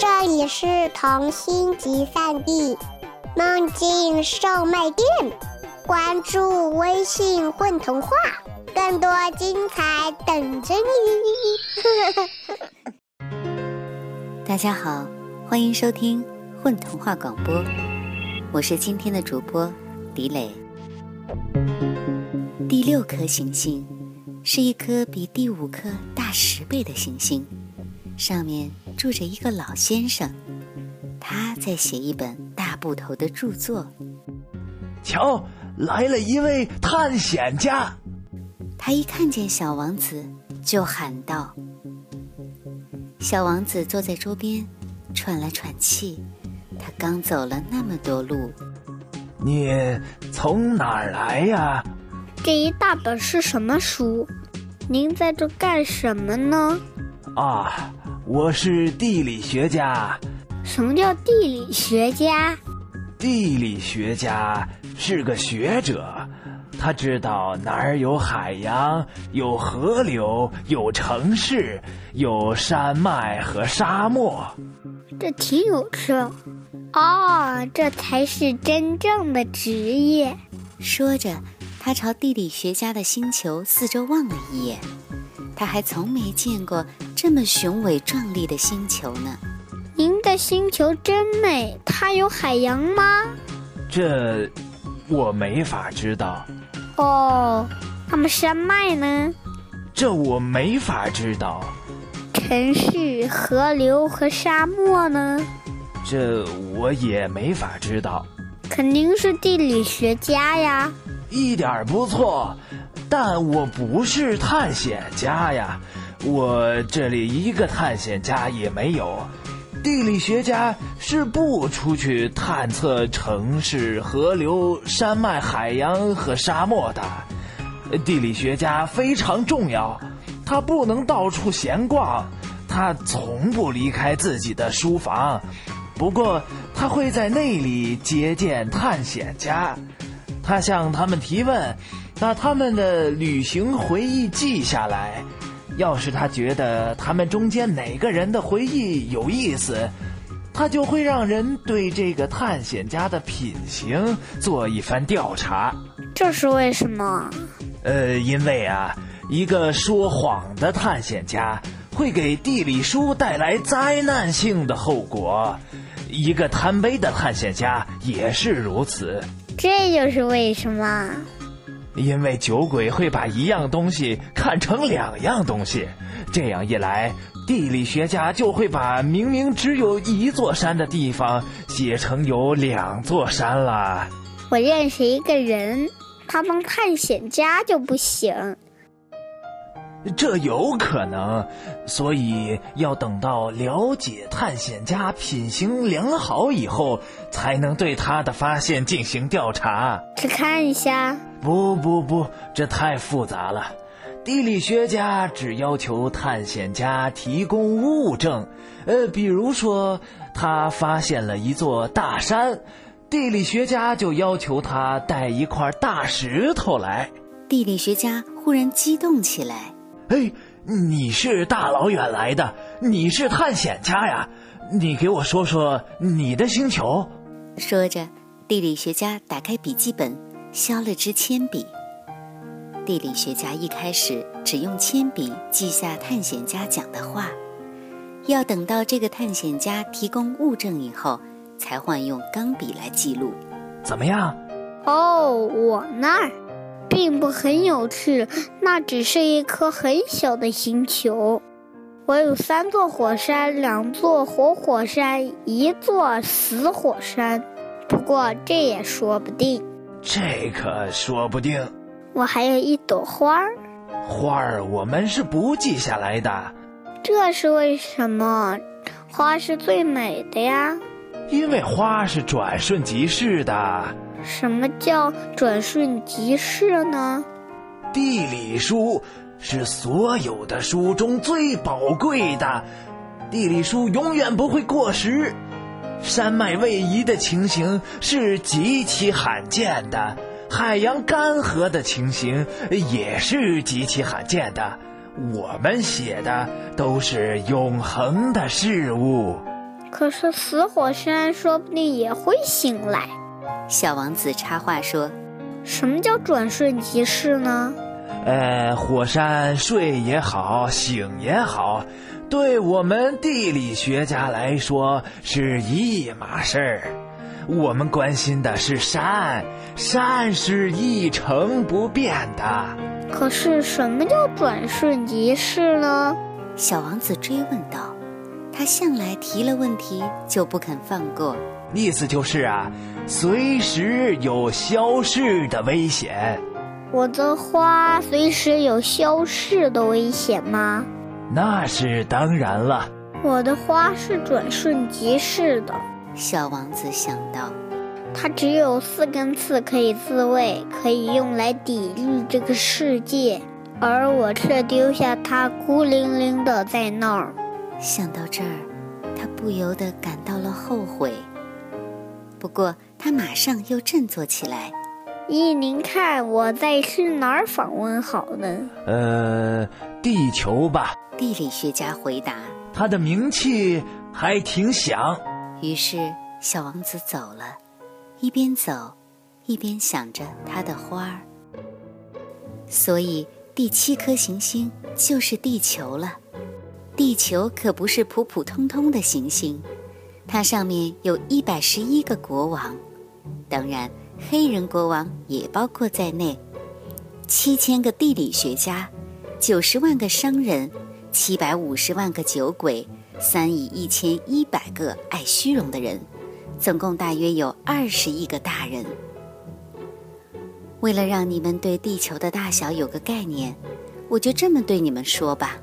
这里是童心集散地，梦境售卖店。关注微信“混童话”，更多精彩等着你。大家好，欢迎收听《混童话》广播，我是今天的主播李磊。第六颗行星是一颗比第五颗大十倍的行星，上面住着一个老先生，他在写一本大部头的著作。瞧，来了一位探险家。他一看见小王子，就喊道：“小王子坐在桌边，喘了喘气。他刚走了那么多路。你从哪儿来呀？”这一大本是什么书？您在这干什么呢？啊，我是地理学家。什么叫地理学家？地理学家是个学者，他知道哪儿有海洋、有河流、有城市、有山脉和沙漠。这挺有趣。哦，这才是真正的职业。说着。他朝地理学家的星球四周望了一眼，他还从没见过这么雄伟壮丽的星球呢。您的星球真美，它有海洋吗？这我没法知道。哦，那么山脉呢？这我没法知道。城市、河流和沙漠呢？这我也没法知道。肯定是地理学家呀。一点不错，但我不是探险家呀，我这里一个探险家也没有。地理学家是不出去探测城市、河流、山脉、海洋和沙漠的。地理学家非常重要，他不能到处闲逛，他从不离开自己的书房。不过，他会在那里接见探险家。他向他们提问，把他们的旅行回忆记下来。要是他觉得他们中间哪个人的回忆有意思，他就会让人对这个探险家的品行做一番调查。这是为什么？呃，因为啊，一个说谎的探险家会给地理书带来灾难性的后果，一个贪杯的探险家也是如此。这就是为什么，因为酒鬼会把一样东西看成两样东西，这样一来，地理学家就会把明明只有一座山的地方写成有两座山了。我认识一个人，他当探险家就不行。这有可能，所以要等到了解探险家品行良好以后，才能对他的发现进行调查。去看一下？不不不，这太复杂了。地理学家只要求探险家提供物证，呃，比如说他发现了一座大山，地理学家就要求他带一块大石头来。地理学家忽然激动起来。哎，你是大老远来的，你是探险家呀！你给我说说你的星球。说着，地理学家打开笔记本，削了支铅笔。地理学家一开始只用铅笔记下探险家讲的话，要等到这个探险家提供物证以后，才换用钢笔来记录。怎么样？哦，我那儿。并不很有趣，那只是一颗很小的星球。我有三座火山，两座活火山，一座死火山。不过这也说不定。这可说不定。我还有一朵花儿。花儿我们是不记下来的。这是为什么？花是最美的呀。因为花是转瞬即逝的。什么叫转瞬即逝呢？地理书是所有的书中最宝贵的，地理书永远不会过时。山脉位移的情形是极其罕见的，海洋干涸的情形也是极其罕见的。我们写的都是永恒的事物。可是死火山说不定也会醒来。小王子插话说：“什么叫转瞬即逝呢？”呃，火山睡也好，醒也好，对我们地理学家来说是一码事儿。我们关心的是山，山是一成不变的。可是什么叫转瞬即逝呢？小王子追问道。他向来提了问题就不肯放过，意思就是啊，随时有消逝的危险。我的花随时有消逝的危险吗？那是当然了。我的花是转瞬即逝的。小王子想到，它只有四根刺可以自卫，可以用来抵御这个世界，而我却丢下它孤零零的在那儿。想到这儿，他不由得感到了后悔。不过他马上又振作起来。依您看，我在去哪儿访问好呢？呃，地球吧。地理学家回答。他的名气还挺响。于是小王子走了，一边走，一边想着他的花儿。所以第七颗行星就是地球了。地球可不是普普通通的行星，它上面有一百十一个国王。当然。黑人国王也包括在内，七千个地理学家，九十万个商人，七百五十万个酒鬼，三亿一千一百个爱虚荣的人，总共大约有二十亿个大人。为了让你们对地球的大小有个概念，我就这么对你们说吧：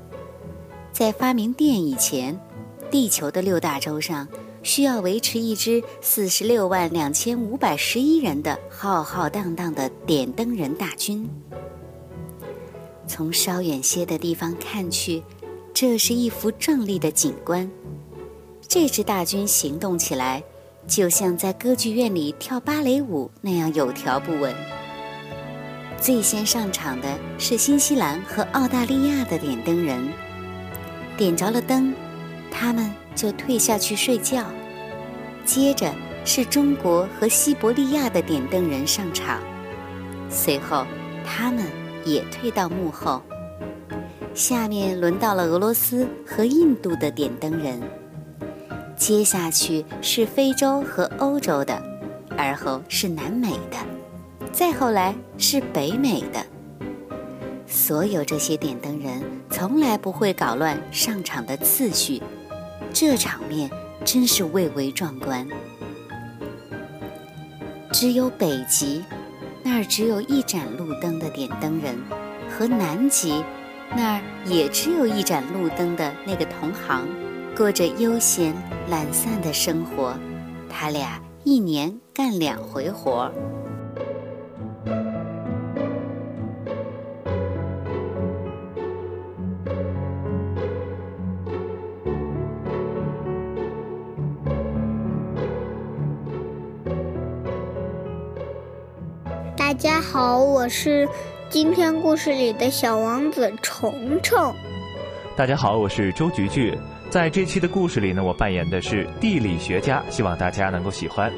在发明电以前，地球的六大洲上。需要维持一支四十六万两千五百十一人的浩浩荡荡的点灯人大军。从稍远些的地方看去，这是一幅壮丽的景观。这支大军行动起来，就像在歌剧院里跳芭蕾舞那样有条不紊。最先上场的是新西兰和澳大利亚的点灯人，点着了灯，他们。就退下去睡觉，接着是中国和西伯利亚的点灯人上场，随后他们也退到幕后。下面轮到了俄罗斯和印度的点灯人，接下去是非洲和欧洲的，而后是南美的，再后来是北美的。所有这些点灯人从来不会搞乱上场的次序。这场面真是蔚为壮观。只有北极，那儿只有一盏路灯的点灯人，和南极，那儿也只有一盏路灯的那个同行，过着悠闲懒散的生活。他俩一年干两回活。儿家好，我是今天故事里的小王子虫虫。大家好，我是周菊菊。在这期的故事里呢，我扮演的是地理学家，希望大家能够喜欢。